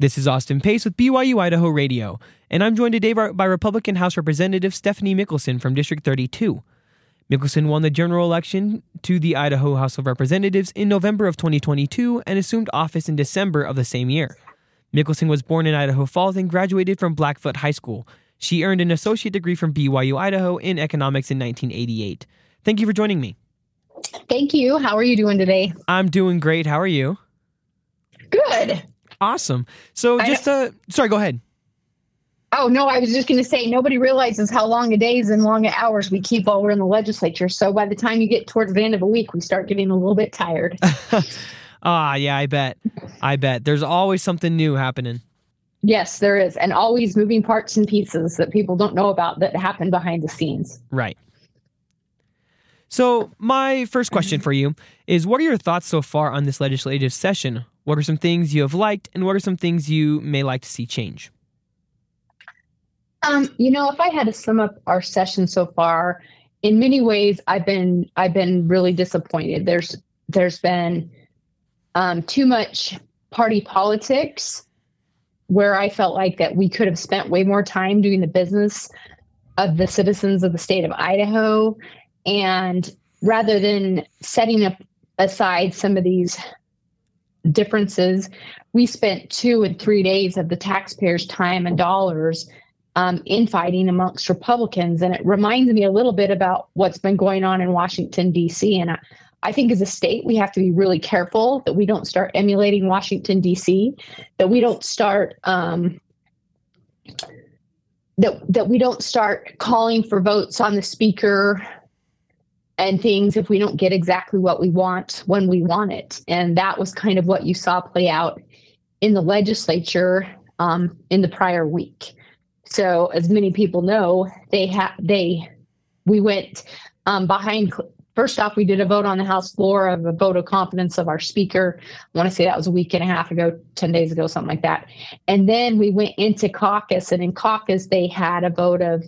This is Austin Pace with BYU Idaho Radio, and I'm joined today by Republican House Representative Stephanie Mickelsen from District 32. Mickelsen won the general election to the Idaho House of Representatives in November of 2022 and assumed office in December of the same year. Mickelsen was born in Idaho Falls and graduated from Blackfoot High School. She earned an associate degree from BYU Idaho in economics in 1988. Thank you for joining me. Thank you. How are you doing today? I'm doing great. How are you? Good. Awesome. So just uh sorry, go ahead. Oh no, I was just going to say nobody realizes how long a days and long hours we keep while we're in the legislature. So by the time you get towards the end of a week, we start getting a little bit tired. ah, yeah, I bet. I bet. There's always something new happening. Yes, there is, and always moving parts and pieces that people don't know about that happen behind the scenes. Right. So, my first question for you is what are your thoughts so far on this legislative session? What are some things you have liked, and what are some things you may like to see change? Um, you know, if I had to sum up our session so far, in many ways, I've been I've been really disappointed. There's there's been um, too much party politics, where I felt like that we could have spent way more time doing the business of the citizens of the state of Idaho and rather than setting up aside some of these differences, we spent two and three days of the taxpayers' time and dollars um, infighting amongst Republicans. And it reminds me a little bit about what's been going on in Washington, D.C. And I, I think as a state, we have to be really careful that we don't start emulating Washington, D.C., that we don't start. Um, that, that we don't start calling for votes on the speaker and things if we don't get exactly what we want when we want it. And that was kind of what you saw play out in the legislature um, in the prior week. So, as many people know, they have they we went um, behind. First off, we did a vote on the House floor of a vote of confidence of our speaker. I want to say that was a week and a half ago, 10 days ago, something like that. And then we went into caucus, and in caucus, they had a vote of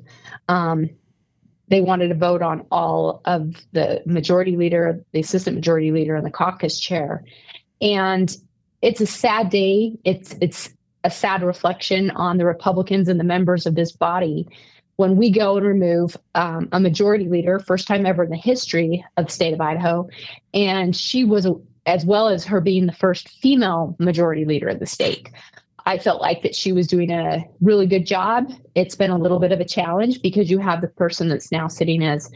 um, they wanted to vote on all of the majority leader, the assistant majority leader, and the caucus chair. And it's a sad day. It's it's a sad reflection on the Republicans and the members of this body when we go and remove um, a majority leader, first time ever in the history of the state of Idaho, and she was, as well as her being the first female majority leader of the state. I felt like that she was doing a really good job. It's been a little bit of a challenge because you have the person that's now sitting as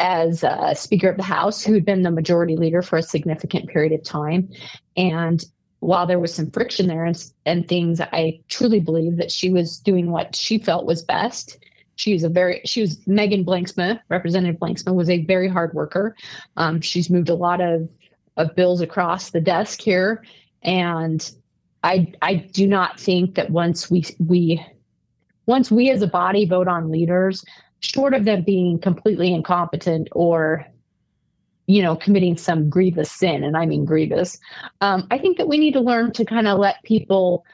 as uh, Speaker of the House, who had been the majority leader for a significant period of time, and while there was some friction there and, and things, I truly believe that she was doing what she felt was best. She was a very she was Megan Blanksma, Representative Blanksma was a very hard worker. Um, she's moved a lot of of bills across the desk here, and I I do not think that once we we once we as a body vote on leaders, short of them being completely incompetent or you know committing some grievous sin, and I mean grievous, um, I think that we need to learn to kind of let people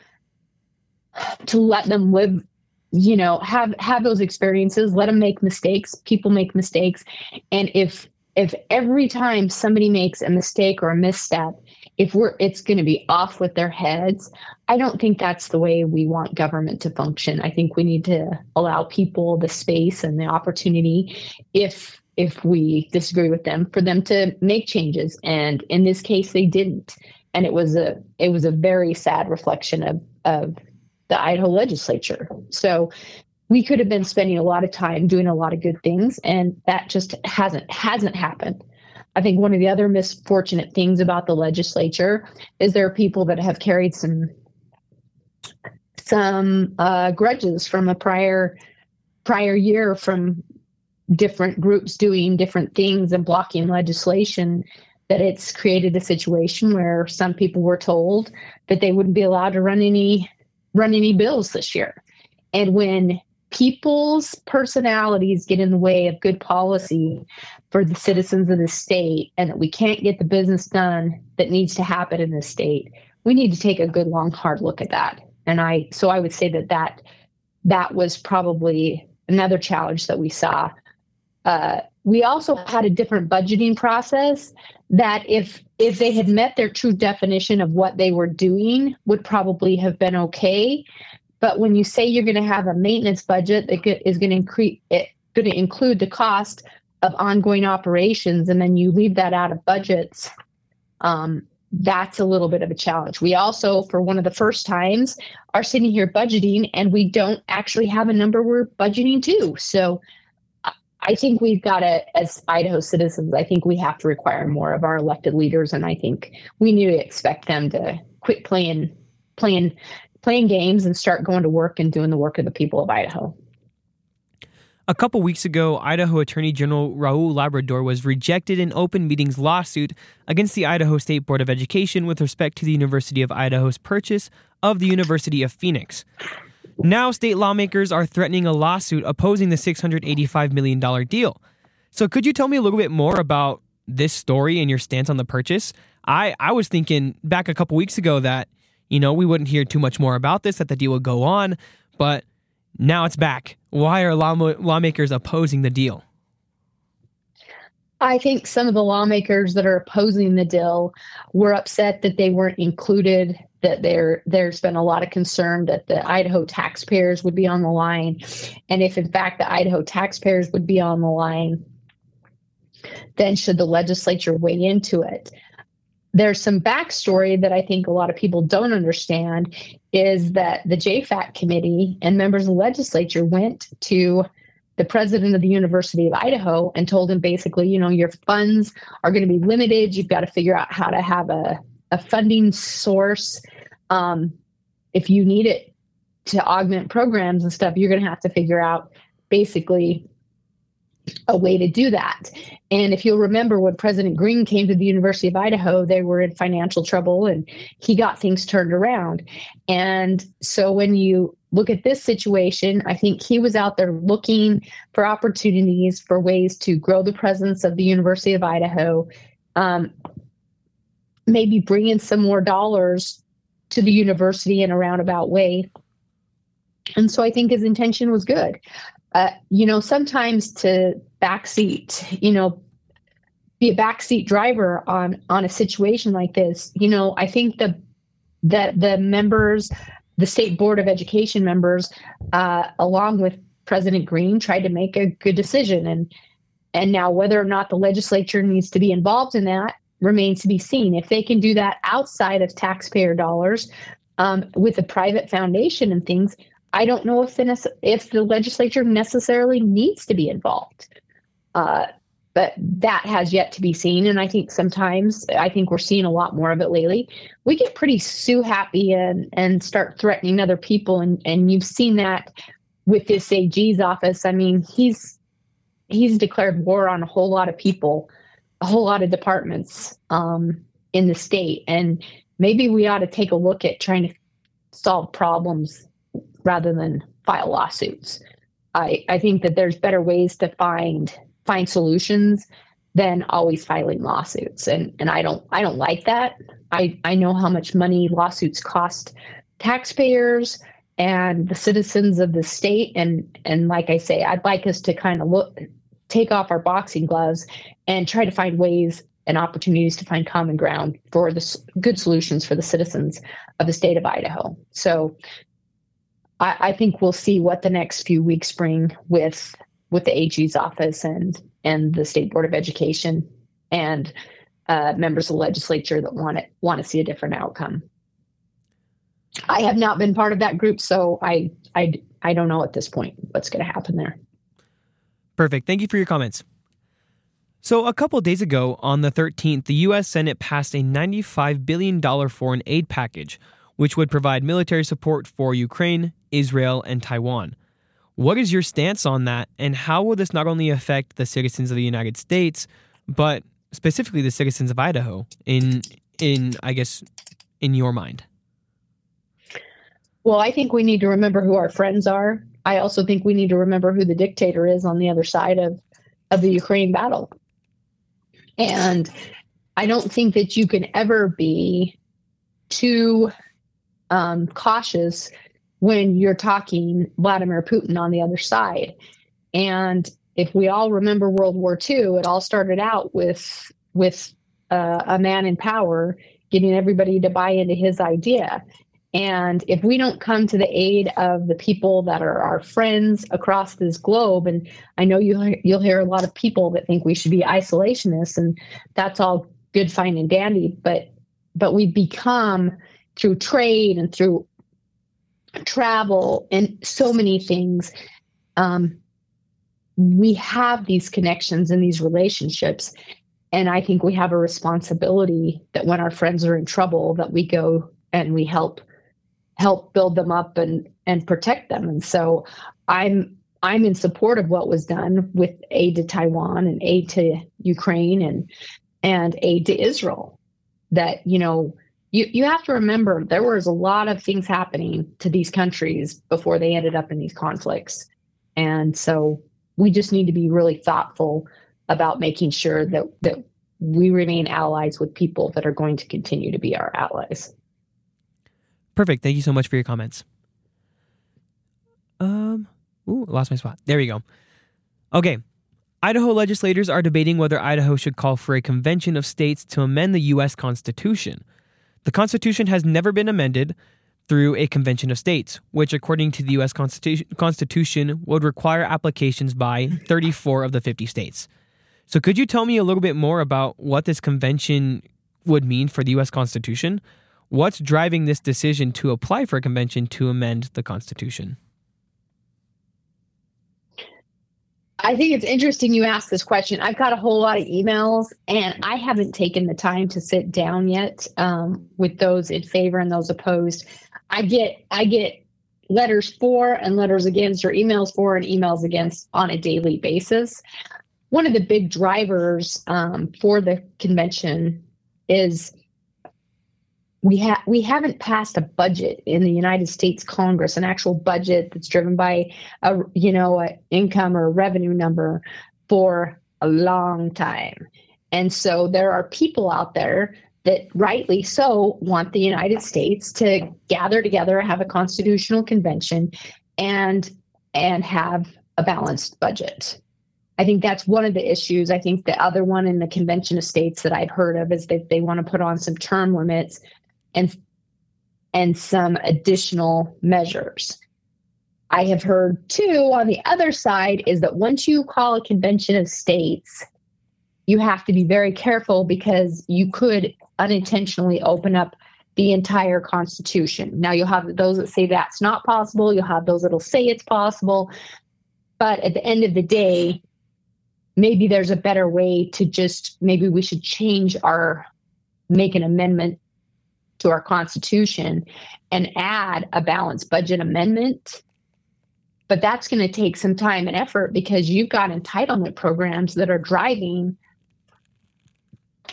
to let them live you know have have those experiences let them make mistakes people make mistakes. And if if every time somebody makes a mistake or a misstep if we're it's going to be off with their heads i don't think that's the way we want government to function. I think we need to allow people the space and the opportunity if if we disagree with them for them to make changes. And in this case they didn't. And it was a it was a very sad reflection of of the idaho legislature. So we could have been spending a lot of time doing a lot of good things and that just hasn't hasn't happened I think one of the other misfortunate things about the legislature is there are people that have carried some some uh, grudges from a prior prior year from different groups doing different things and blocking legislation that it's created a situation where some people were told that they wouldn't be allowed to run any run any bills this year. And when people's personalities get in the way of good policy for the citizens of the state and that we can't get the business done that needs to happen in the state we need to take a good long hard look at that. And i so i would say that that that was probably another challenge that we saw. Uh, we also had a different budgeting process that if if they had met their true definition of what they were doing would probably have been okay. But when you say you're going to have a maintenance budget that is going to increase it going to include the cost of ongoing operations and then you leave that out of budgets um, that's a little bit of a challenge we also for one of the first times are sitting here budgeting and we don't actually have a number we're budgeting to so I think we've got to, as Idaho citizens, I think we have to require more of our elected leaders, and I think we need to expect them to quit playing, playing, playing games and start going to work and doing the work of the people of Idaho. A couple weeks ago, Idaho Attorney General Raul Labrador was rejected in open meetings lawsuit against the Idaho State Board of Education with respect to the University of Idaho's purchase of the University of Phoenix. Now, state lawmakers are threatening a lawsuit opposing the $685 million deal. So, could you tell me a little bit more about this story and your stance on the purchase? I, I was thinking back a couple weeks ago that, you know, we wouldn't hear too much more about this, that the deal would go on, but now it's back. Why are law- lawmakers opposing the deal? I think some of the lawmakers that are opposing the deal were upset that they weren't included that there there's been a lot of concern that the Idaho taxpayers would be on the line, and if in fact the Idaho taxpayers would be on the line, then should the legislature weigh into it? There's some backstory that I think a lot of people don't understand is that the JFAC committee and members of the legislature went to the president of the University of Idaho and told him basically, you know, your funds are going to be limited. You've got to figure out how to have a, a funding source um, if you need it to augment programs and stuff, you're going to have to figure out basically a way to do that. And if you'll remember when President Green came to the University of Idaho, they were in financial trouble and he got things turned around. And so when you look at this situation, I think he was out there looking for opportunities for ways to grow the presence of the University of Idaho, um, maybe bring in some more dollars to the university in a roundabout way. And so I think his intention was good. Uh, you know, sometimes to backseat, you know, be a backseat driver on on a situation like this. You know, I think the that the members, the state board of education members, uh, along with President Green, tried to make a good decision. And and now whether or not the legislature needs to be involved in that remains to be seen. If they can do that outside of taxpayer dollars um, with a private foundation and things, I don't know if the, if the legislature necessarily needs to be involved. Uh, but that has yet to be seen. And I think sometimes, I think we're seeing a lot more of it lately. We get pretty sue happy and, and start threatening other people. And, and you've seen that with this AG's office. I mean, he's he's declared war on a whole lot of people a whole lot of departments um, in the state. And maybe we ought to take a look at trying to solve problems rather than file lawsuits. I, I think that there's better ways to find find solutions than always filing lawsuits. And and I don't I don't like that. I, I know how much money lawsuits cost taxpayers and the citizens of the state and and like I say, I'd like us to kind of look take off our boxing gloves and try to find ways and opportunities to find common ground for the good solutions for the citizens of the state of Idaho. So I, I think we'll see what the next few weeks bring with with the AG's office and and the state board of education and uh, members of the legislature that want it want to see a different outcome. I have not been part of that group, so I I I don't know at this point what's going to happen there. Perfect. Thank you for your comments. So, a couple days ago, on the 13th, the U.S. Senate passed a $95 billion foreign aid package, which would provide military support for Ukraine, Israel, and Taiwan. What is your stance on that, and how will this not only affect the citizens of the United States, but specifically the citizens of Idaho in in I guess in your mind? Well, I think we need to remember who our friends are I also think we need to remember who the dictator is on the other side of, of the Ukraine battle. And I don't think that you can ever be too um, cautious when you're talking Vladimir Putin on the other side. And if we all remember World War II, it all started out with with uh, a man in power getting everybody to buy into his idea. And if we don't come to the aid of the people that are our friends across this globe, and I know you you'll hear a lot of people that think we should be isolationists, and that's all good, fine, and dandy. But but we become through trade and through travel and so many things. Um, we have these connections and these relationships, and I think we have a responsibility that when our friends are in trouble, that we go and we help help build them up and and protect them. And so I'm I'm in support of what was done with aid to Taiwan and aid to Ukraine and and aid to Israel. That you know you you have to remember there was a lot of things happening to these countries before they ended up in these conflicts, and so we just need to be really thoughtful about making sure that that we remain allies with people that are going to continue to be our allies. Perfect. Thank you so much for your comments. Um, ooh, lost my spot. There we go. Okay. Idaho legislators are debating whether Idaho should call for a convention of states to amend the U.S. Constitution. The Constitution has never been amended through a convention of states, which, according to the U.S. Constitution, Constitution would require applications by 34 of the 50 states. So, could you tell me a little bit more about what this convention would mean for the U.S. Constitution? What's driving this decision to apply for a convention to amend the Constitution? I think it's interesting you ask this question. I've got a whole lot of emails, and I haven't taken the time to sit down yet um, with those in favor and those opposed. I get I get letters for and letters against, or emails for and emails against on a daily basis. One of the big drivers um, for the convention is we have we haven't passed a budget in the United States Congress, an actual budget that's driven by a you know an income or a revenue number for a long time. And so there are people out there that rightly so want the United States to gather together, have a constitutional convention and and have a balanced budget. I think that's one of the issues. I think the other one in the convention of states that I've heard of is that they want to put on some term limits and and some additional measures. I have heard too on the other side is that once you call a convention of states, you have to be very careful because you could unintentionally open up the entire constitution. Now you'll have those that say that's not possible, you'll have those that'll say it's possible, but at the end of the day, maybe there's a better way to just maybe we should change our make an amendment to our Constitution and add a balanced budget amendment. But that's going to take some time and effort because you've got entitlement programs that are driving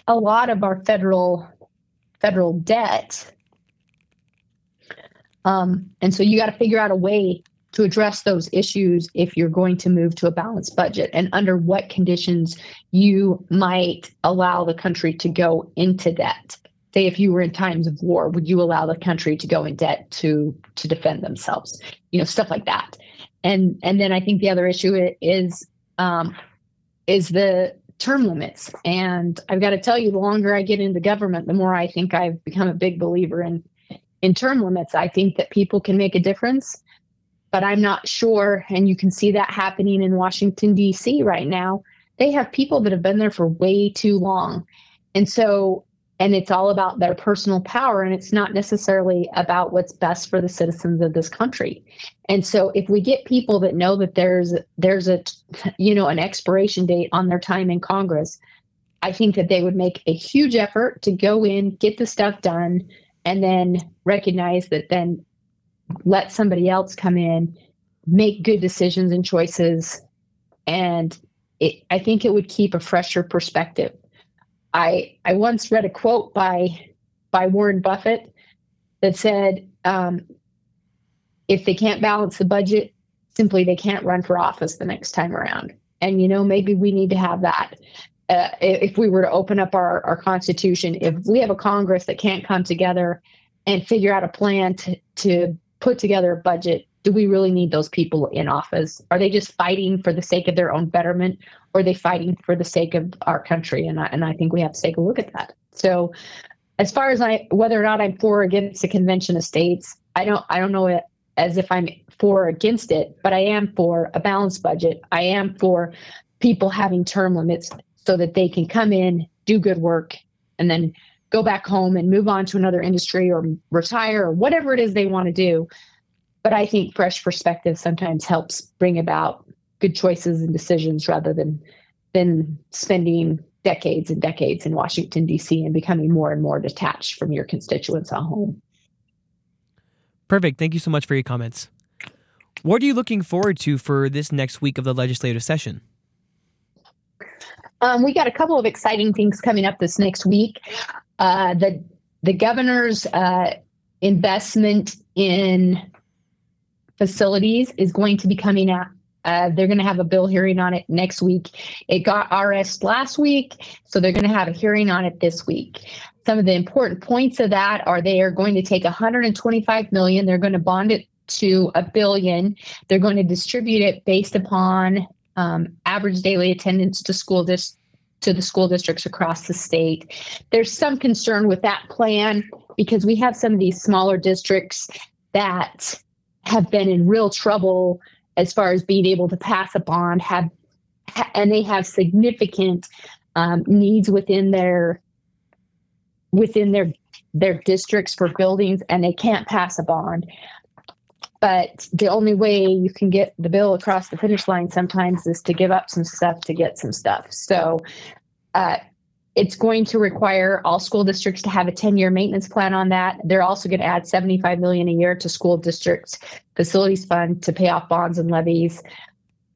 a lot of our federal federal debt. Um, and so you got to figure out a way to address those issues if you're going to move to a balanced budget and under what conditions you might allow the country to go into debt say if you were in times of war would you allow the country to go in debt to to defend themselves? You know stuff like that. And and then i think the other issue is um, is the term limits. And i've got to tell you the longer i get into government the more i think i've become a big believer in in term limits. I think that people can make a difference but i'm not sure and you can see that happening in washington d.c right now they have people that have been there for way too long. And so and it's all about their personal power and it's not necessarily about what's best for the citizens of this country. And so if we get people that know that there's there's a you know an expiration date on their time in congress i think that they would make a huge effort to go in get the stuff done and then recognize that then let somebody else come in make good decisions and choices. And it, i think it would keep a fresher perspective I I once read a quote by by Warren Buffett that said, um, "If they can't balance the budget, simply they can't run for office the next time around." And you know, maybe we need to have that. Uh, if we were to open up our, our constitution, if we have a Congress that can't come together and figure out a plan to, to put together a budget do we really need those people in office? Are they just fighting for the sake of their own betterment, or are they fighting for the sake of our country? And I, and I think we have to take a look at that. So, as far as I whether or not I'm for or against the convention of states, I don't I don't know it as if I'm for or against it, but I am for a balanced budget. I am for people having term limits so that they can come in, do good work, and then go back home and move on to another industry or retire or whatever it is they want to do. But I think fresh perspective sometimes helps bring about good choices and decisions rather than than spending decades and decades in Washington D.C. and becoming more and more detached from your constituents at home. Perfect. Thank you so much for your comments. What are you looking forward to for this next week of the legislative session? Um, we got a couple of exciting things coming up this next week. Uh, the the governor's uh, investment in facilities is going to be coming out. Uh, they're going to have a bill hearing on it next week. It got RS last week, so they're going to have a hearing on it this week. Some of the important points of that are they are going to take 125 million. They're going to bond it to a billion. They're going to distribute it based upon um, average daily attendance to school dis- to the school districts across the state. There's some concern with that plan because we have some of these smaller districts that have been in real trouble as far as being able to pass a bond have and they have significant um, needs within their within their their districts for buildings and they can't pass a bond but the only way you can get the bill across the finish line sometimes is to give up some stuff to get some stuff. So uh, it's going to require all school districts to have a 10-year maintenance plan on that. They're also going to add 75 million a year to school districts facilities fund to pay off bonds and levies.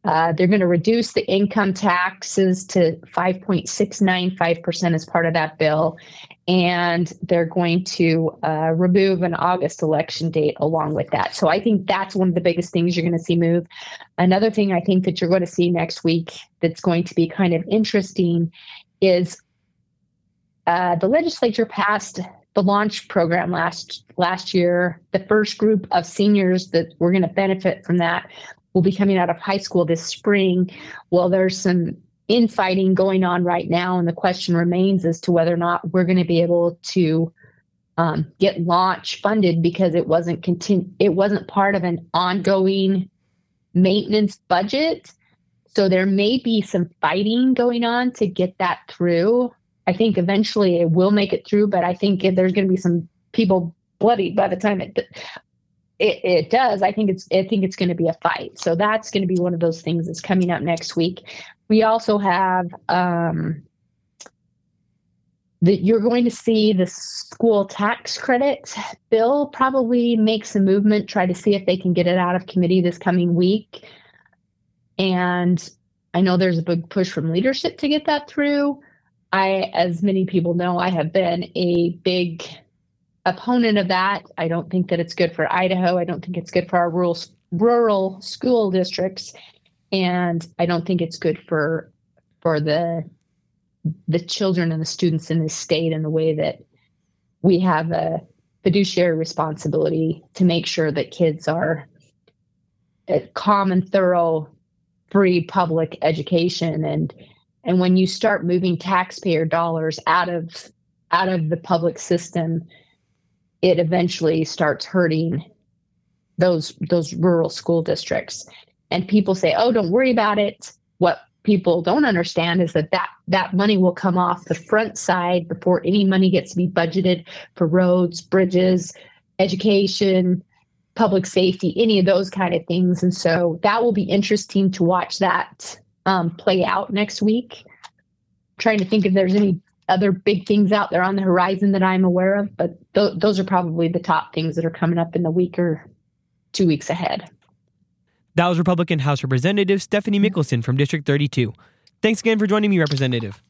Uh, they're going to reduce the income taxes to 5.695% as part of that bill. And they're going to uh, remove an August election date along with that. So I think that's one of the biggest things you're going to see move. Another thing I think that you're going to see next week that's going to be kind of interesting is uh, the legislature passed the launch program last last year. The first group of seniors that were going to benefit from that will be coming out of high school this spring. Well, there's some infighting going on right now, and the question remains as to whether or not we're going to be able to um, get launch funded because it wasn't continu- it wasn't part of an ongoing maintenance budget. So there may be some fighting going on to get that through. I think eventually it will make it through, but I think there's going to be some people bloodied by the time it it, it does. I think it's I think it's going to be a fight. So that's going to be one of those things that's coming up next week. We also have um, that you're going to see the school tax credit bill probably make some movement. Try to see if they can get it out of committee this coming week. And I know there's a big push from leadership to get that through. I, as many people know, I have been a big opponent of that. I don't think that it's good for Idaho. I don't think it's good for our rural rural school districts, and I don't think it's good for for the the children and the students in this state and the way that we have a fiduciary responsibility to make sure that kids are a calm and thorough free public education and and when you start moving taxpayer dollars out of out of the public system it eventually starts hurting those those rural school districts. And people say oh don't worry about it. What people don't understand is that that, that money will come off the front side before any money gets to be budgeted for roads bridges education public safety any of those kind of things. And so that will be interesting to watch that um, play out next week trying to think if there's any other big things out there on the horizon that I'm aware of, but th- those are probably the top things that are coming up in the week or two weeks ahead. That was Republican House Representative Stephanie Mickelsen from District 32. Thanks again for joining me, Representative.